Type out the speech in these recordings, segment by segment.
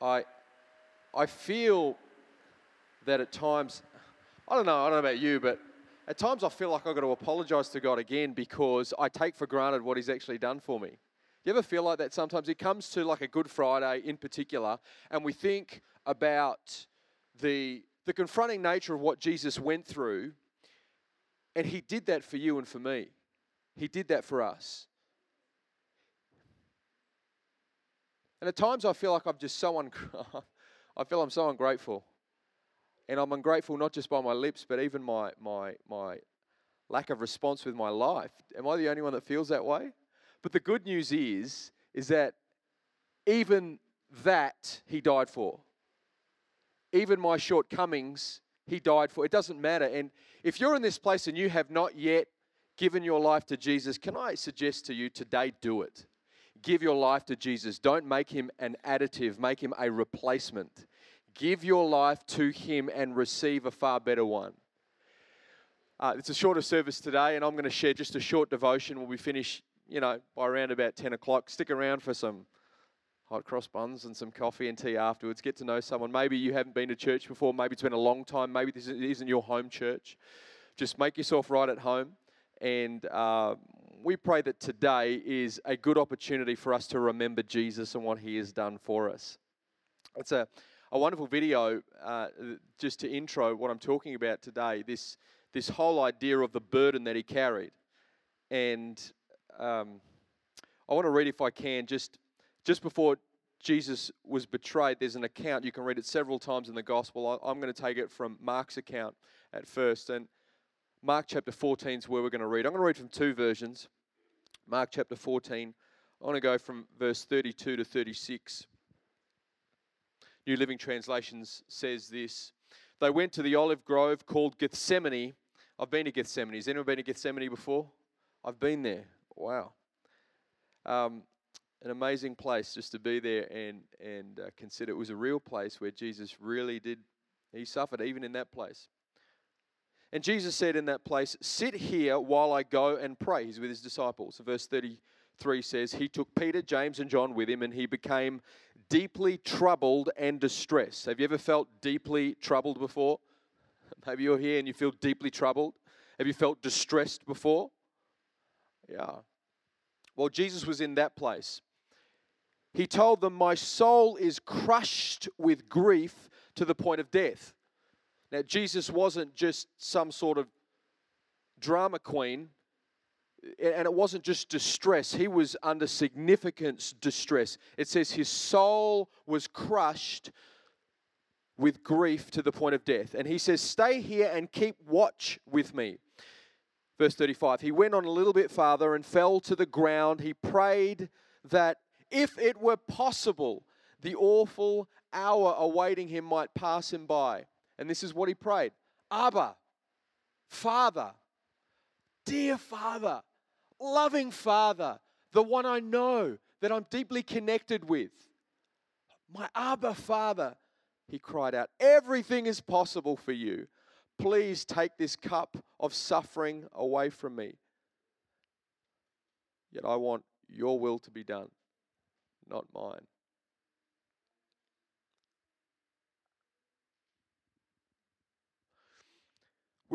I, I feel that at times, I don't know, I don't know about you, but at times I feel like I've got to apologize to God again because I take for granted what He's actually done for me. You ever feel like that sometimes? It comes to like a Good Friday in particular, and we think about the, the confronting nature of what Jesus went through, and He did that for you and for me. He did that for us. And at times I feel like I'm just so un- I feel I'm so ungrateful. And I'm ungrateful not just by my lips, but even my my my lack of response with my life. Am I the only one that feels that way? But the good news is is that even that he died for. Even my shortcomings he died for. It doesn't matter. And if you're in this place and you have not yet given your life to Jesus, can I suggest to you today do it? Give your life to Jesus. Don't make him an additive, make him a replacement. Give your life to him and receive a far better one. Uh, it's a shorter service today, and I'm going to share just a short devotion. We'll be finished, you know, by around about 10 o'clock. Stick around for some hot cross buns and some coffee and tea afterwards. Get to know someone. Maybe you haven't been to church before. Maybe it's been a long time. Maybe this isn't your home church. Just make yourself right at home and uh, we pray that today is a good opportunity for us to remember Jesus and what he has done for us. It's a, a wonderful video uh, just to intro what I'm talking about today this, this whole idea of the burden that he carried. And um, I want to read, if I can, just, just before Jesus was betrayed, there's an account. You can read it several times in the gospel. I'm going to take it from Mark's account at first. And Mark chapter 14 is where we're going to read. I'm going to read from two versions. Mark chapter 14. I want to go from verse 32 to 36. New Living Translations says this They went to the olive grove called Gethsemane. I've been to Gethsemane. Has anyone been to Gethsemane before? I've been there. Wow. Um, an amazing place just to be there and, and uh, consider it was a real place where Jesus really did, he suffered even in that place. And Jesus said in that place, Sit here while I go and pray. He's with his disciples. Verse 33 says, He took Peter, James, and John with him, and he became deeply troubled and distressed. Have you ever felt deeply troubled before? Maybe you're here and you feel deeply troubled. Have you felt distressed before? Yeah. Well, Jesus was in that place. He told them, My soul is crushed with grief to the point of death. Now, Jesus wasn't just some sort of drama queen, and it wasn't just distress. He was under significant distress. It says his soul was crushed with grief to the point of death. And he says, Stay here and keep watch with me. Verse 35 He went on a little bit farther and fell to the ground. He prayed that if it were possible, the awful hour awaiting him might pass him by. And this is what he prayed Abba, Father, dear Father, loving Father, the one I know that I'm deeply connected with. My Abba, Father, he cried out, everything is possible for you. Please take this cup of suffering away from me. Yet I want your will to be done, not mine.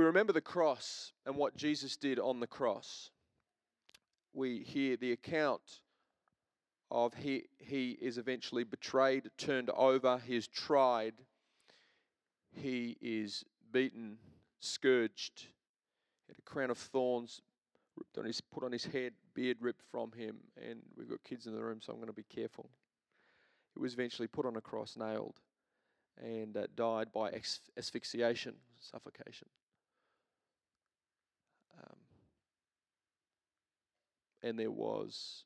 We remember the cross and what Jesus did on the cross. We hear the account of he, he is eventually betrayed, turned over, he is tried, he is beaten, scourged, had a crown of thorns ripped on his, put on his head, beard ripped from him, and we've got kids in the room, so I'm going to be careful. He was eventually put on a cross, nailed, and uh, died by asphyxiation, suffocation. And there was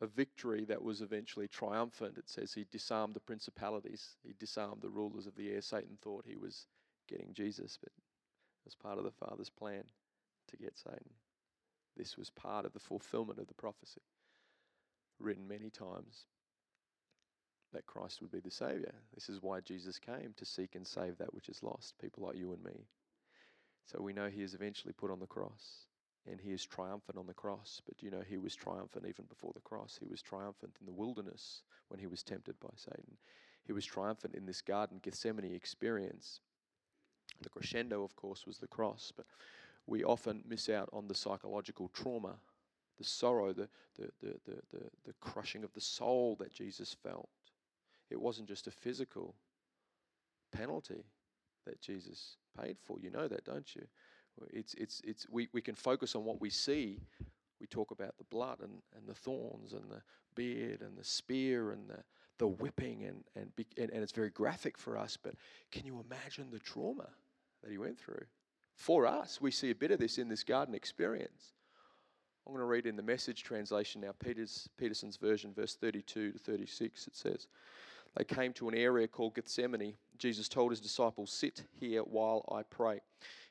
a victory that was eventually triumphant. It says he disarmed the principalities, he disarmed the rulers of the air. Satan thought he was getting Jesus, but it was part of the Father's plan to get Satan. This was part of the fulfillment of the prophecy, written many times that Christ would be the Savior. This is why Jesus came to seek and save that which is lost, people like you and me. So we know he is eventually put on the cross and he is triumphant on the cross. But you know, he was triumphant even before the cross. He was triumphant in the wilderness when he was tempted by Satan. He was triumphant in this garden Gethsemane experience. The crescendo, of course, was the cross, but we often miss out on the psychological trauma, the sorrow, the, the, the, the, the, the crushing of the soul that Jesus felt. It wasn't just a physical penalty that Jesus paid for. You know that, don't you? It's, it's, it's, we, we can focus on what we see. We talk about the blood and, and the thorns and the beard and the spear and the, the whipping, and, and, and, and it's very graphic for us. But can you imagine the trauma that he went through? For us, we see a bit of this in this garden experience. I'm going to read in the message translation now, Peter's, Peterson's version, verse 32 to 36. It says, They came to an area called Gethsemane. Jesus told his disciples, Sit here while I pray.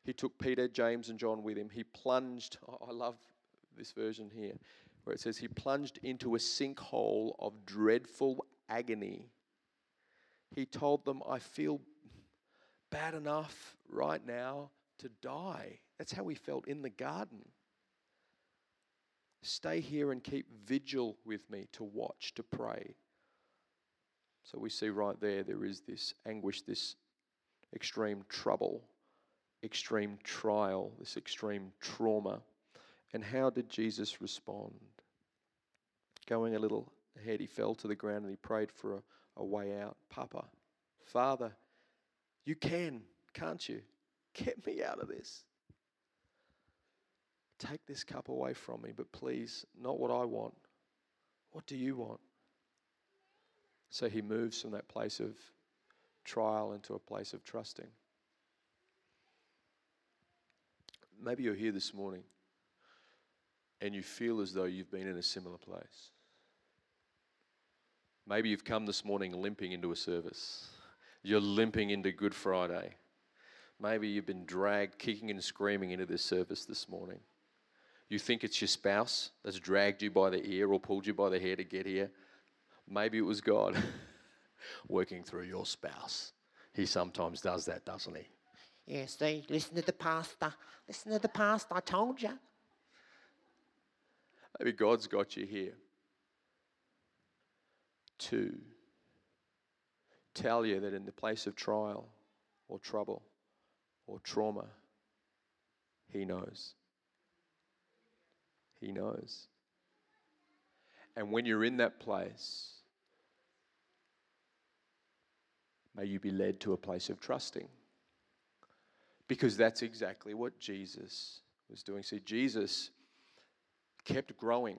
He took Peter, James, and John with him. He plunged, I love this version here, where it says, He plunged into a sinkhole of dreadful agony. He told them, I feel bad enough right now to die. That's how he felt in the garden. Stay here and keep vigil with me to watch, to pray. So we see right there, there is this anguish, this extreme trouble extreme trial, this extreme trauma. And how did Jesus respond? Going a little ahead, he fell to the ground and he prayed for a, a way out. Papa, Father, you can, can't you? Get me out of this. Take this cup away from me, but please, not what I want. What do you want? So he moves from that place of trial into a place of trusting. Maybe you're here this morning and you feel as though you've been in a similar place. Maybe you've come this morning limping into a service. You're limping into Good Friday. Maybe you've been dragged kicking and screaming into this service this morning. You think it's your spouse that's dragged you by the ear or pulled you by the hair to get here. Maybe it was God working through your spouse. He sometimes does that, doesn't he? Yeah, see, listen to the pastor. Listen to the pastor. I told you. Maybe God's got you here to tell you that in the place of trial or trouble or trauma, He knows. He knows. And when you're in that place, may you be led to a place of trusting. Because that's exactly what Jesus was doing. See, Jesus kept growing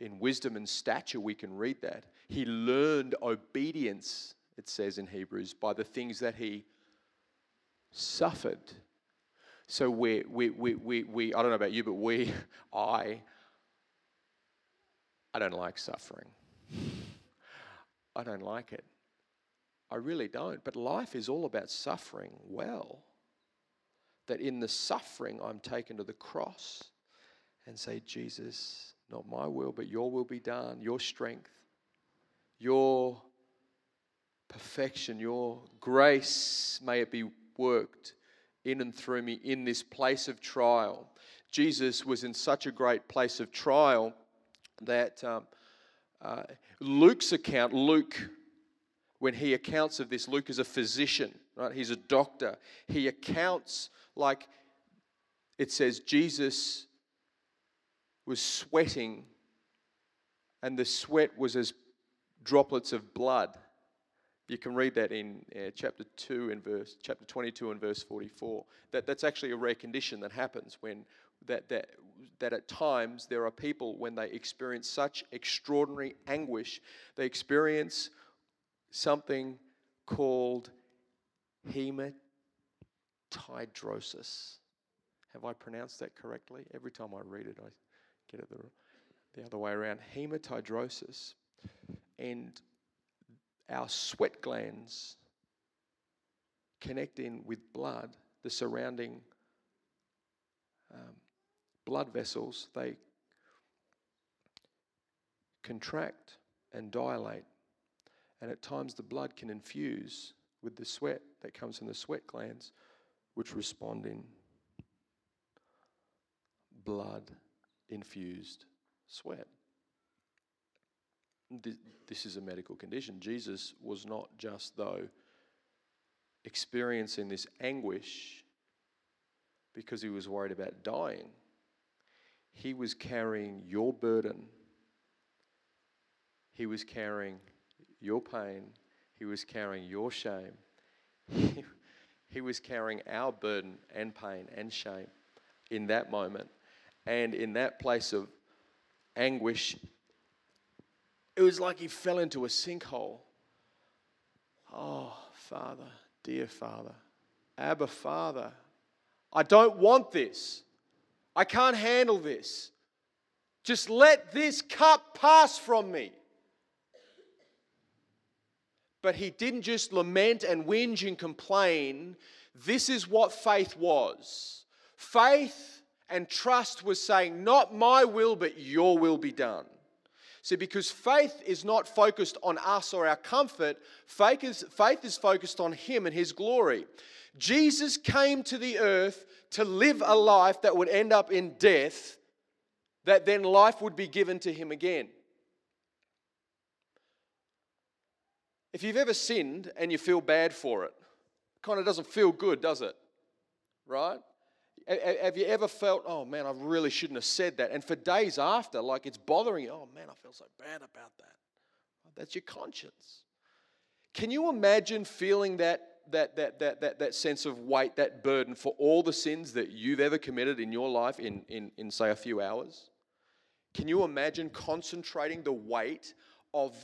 in wisdom and stature. We can read that. He learned obedience, it says in Hebrews, by the things that he suffered. So we, we, we, we, we I don't know about you, but we, I, I don't like suffering. I don't like it. I really don't. But life is all about suffering well that in the suffering I'm taken to the cross and say, Jesus, not my will, but your will be done, your strength, your perfection, your grace, may it be worked in and through me in this place of trial. Jesus was in such a great place of trial that um, uh, Luke's account, Luke, when he accounts of this, Luke is a physician, right? He's a doctor. He accounts like it says Jesus was sweating, and the sweat was as droplets of blood. You can read that in uh, chapter 2 and verse chapter 22 and verse 44. That, that's actually a rare condition that happens when that, that, that at times there are people when they experience such extraordinary anguish, they experience something called hemat tidrosis. Have I pronounced that correctly? Every time I read it, I get it wrong. the other way around, hematidrosis, and our sweat glands connect in with blood, the surrounding um, blood vessels, they contract and dilate. And at times the blood can infuse with the sweat that comes from the sweat glands, which respond in blood infused sweat. This is a medical condition. Jesus was not just, though, experiencing this anguish because he was worried about dying. He was carrying your burden. He was carrying your pain. He was carrying your shame. He, was carrying our burden and pain and shame in that moment. And in that place of anguish, it was like he fell into a sinkhole. Oh, Father, dear Father, Abba, Father, I don't want this. I can't handle this. Just let this cup pass from me. But he didn't just lament and whinge and complain. This is what faith was. Faith and trust was saying, Not my will, but your will be done. See, because faith is not focused on us or our comfort, faith is, faith is focused on Him and His glory. Jesus came to the earth to live a life that would end up in death, that then life would be given to Him again. If you've ever sinned and you feel bad for it, it kind of doesn't feel good, does it? Right? Have you ever felt, oh man, I really shouldn't have said that? And for days after, like it's bothering you, oh man, I feel so bad about that. That's your conscience. Can you imagine feeling that, that, that, that, that, that sense of weight, that burden for all the sins that you've ever committed in your life in, in, in say, a few hours? Can you imagine concentrating the weight of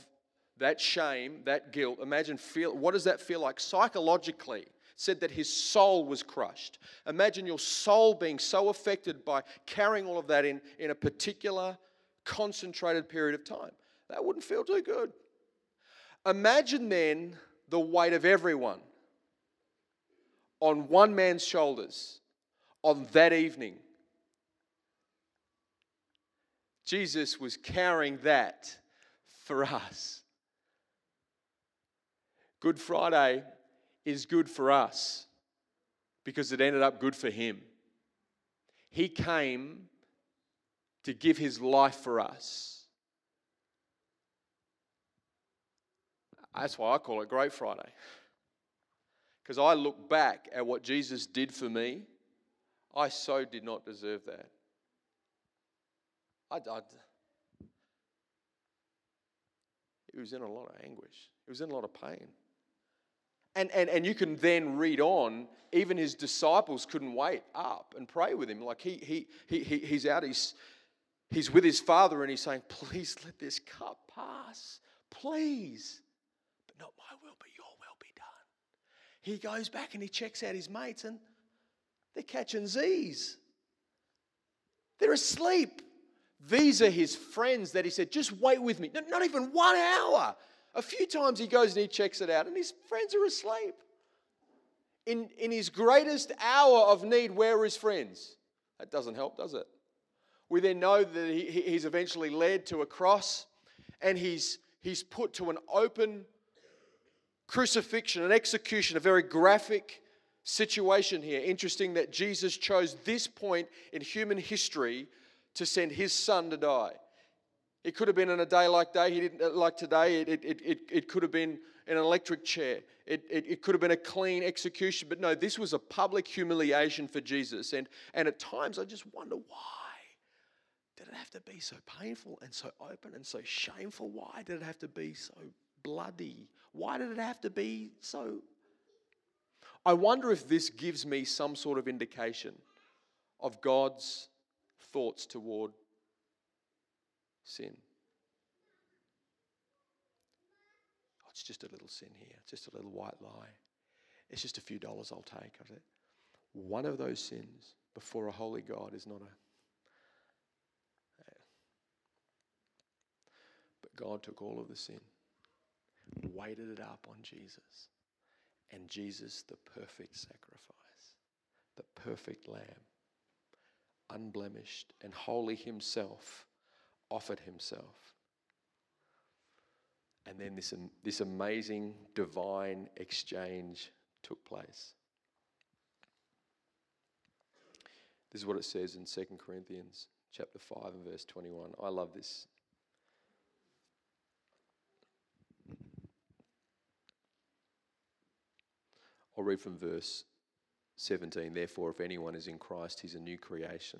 that shame, that guilt? Imagine feel what does that feel like psychologically? said that his soul was crushed. Imagine your soul being so affected by carrying all of that in, in a particular concentrated period of time. That wouldn't feel too good. Imagine then the weight of everyone on one man's shoulders on that evening. Jesus was carrying that for us. Good Friday is good for us because it ended up good for him. He came to give his life for us. That's why I call it Great Friday. Because I look back at what Jesus did for me, I so did not deserve that. I, I, he was in a lot of anguish, he was in a lot of pain. And, and, and you can then read on, even his disciples couldn't wait up and pray with him. Like he, he, he, he he's out, he's, he's with his father, and he's saying, Please let this cup pass. Please. But not my will, but your will be done. He goes back and he checks out his mates, and they're catching Z's. They're asleep. These are his friends that he said, Just wait with me. Not even one hour. A few times he goes and he checks it out, and his friends are asleep. In, in his greatest hour of need, where are his friends? That doesn't help, does it? We then know that he, he's eventually led to a cross and he's, he's put to an open crucifixion, an execution, a very graphic situation here. Interesting that Jesus chose this point in human history to send his son to die. It could have been in a day like day. He didn't uh, like today. It, it, it, it could have been an electric chair. It, it, it could have been a clean execution. But no, this was a public humiliation for Jesus. And, and at times I just wonder why did it have to be so painful and so open and so shameful? Why did it have to be so bloody? Why did it have to be so? I wonder if this gives me some sort of indication of God's thoughts toward sin. Oh, it's just a little sin here, it's just a little white lie. It's just a few dollars I'll take. of it. One of those sins before a holy God is not a. But God took all of the sin, weighted it up on Jesus, and Jesus, the perfect sacrifice, the perfect lamb, unblemished and holy himself, offered himself. And then this, this amazing divine exchange took place. This is what it says in 2 Corinthians chapter 5 and verse 21. I love this. I'll read from verse 17. Therefore, if anyone is in Christ, he's a new creation.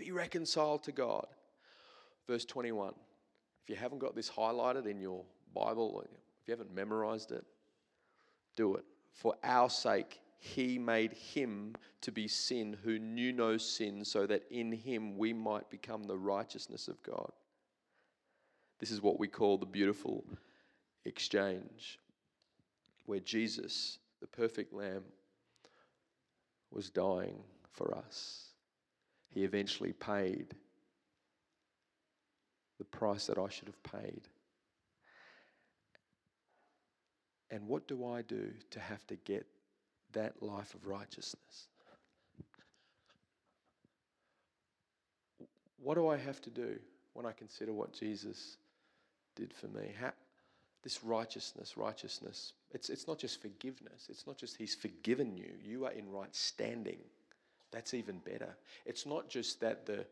be reconciled to God. Verse 21. If you haven't got this highlighted in your Bible, if you haven't memorized it, do it. For our sake, he made him to be sin who knew no sin, so that in him we might become the righteousness of God. This is what we call the beautiful exchange, where Jesus, the perfect Lamb, was dying for us. He eventually paid the price that I should have paid. And what do I do to have to get that life of righteousness? What do I have to do when I consider what Jesus did for me? How, this righteousness, righteousness, it's, it's not just forgiveness. It's not just He's forgiven you. You are in right standing. That's even better. It's not just that the,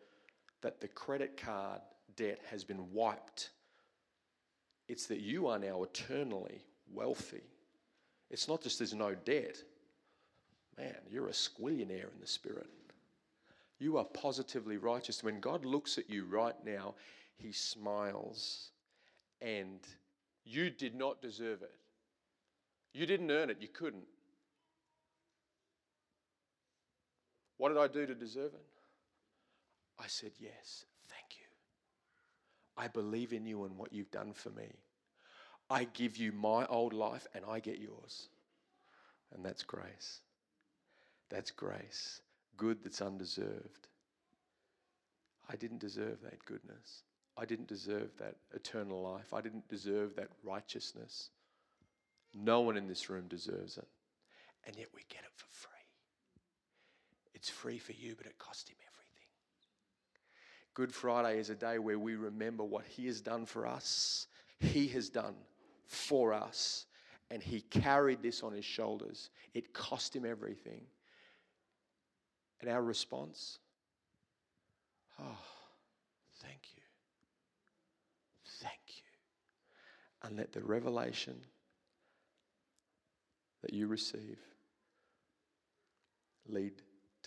that the credit card debt has been wiped, it's that you are now eternally wealthy. It's not just there's no debt. Man, you're a squillionaire in the spirit. You are positively righteous. When God looks at you right now, He smiles and you did not deserve it. You didn't earn it, you couldn't. What did I do to deserve it? I said, Yes, thank you. I believe in you and what you've done for me. I give you my old life and I get yours. And that's grace. That's grace. Good that's undeserved. I didn't deserve that goodness. I didn't deserve that eternal life. I didn't deserve that righteousness. No one in this room deserves it. And yet we get it for free. It's free for you, but it cost him everything. Good Friday is a day where we remember what he has done for us, he has done for us, and he carried this on his shoulders. It cost him everything. And our response, oh, thank you. Thank you. And let the revelation that you receive lead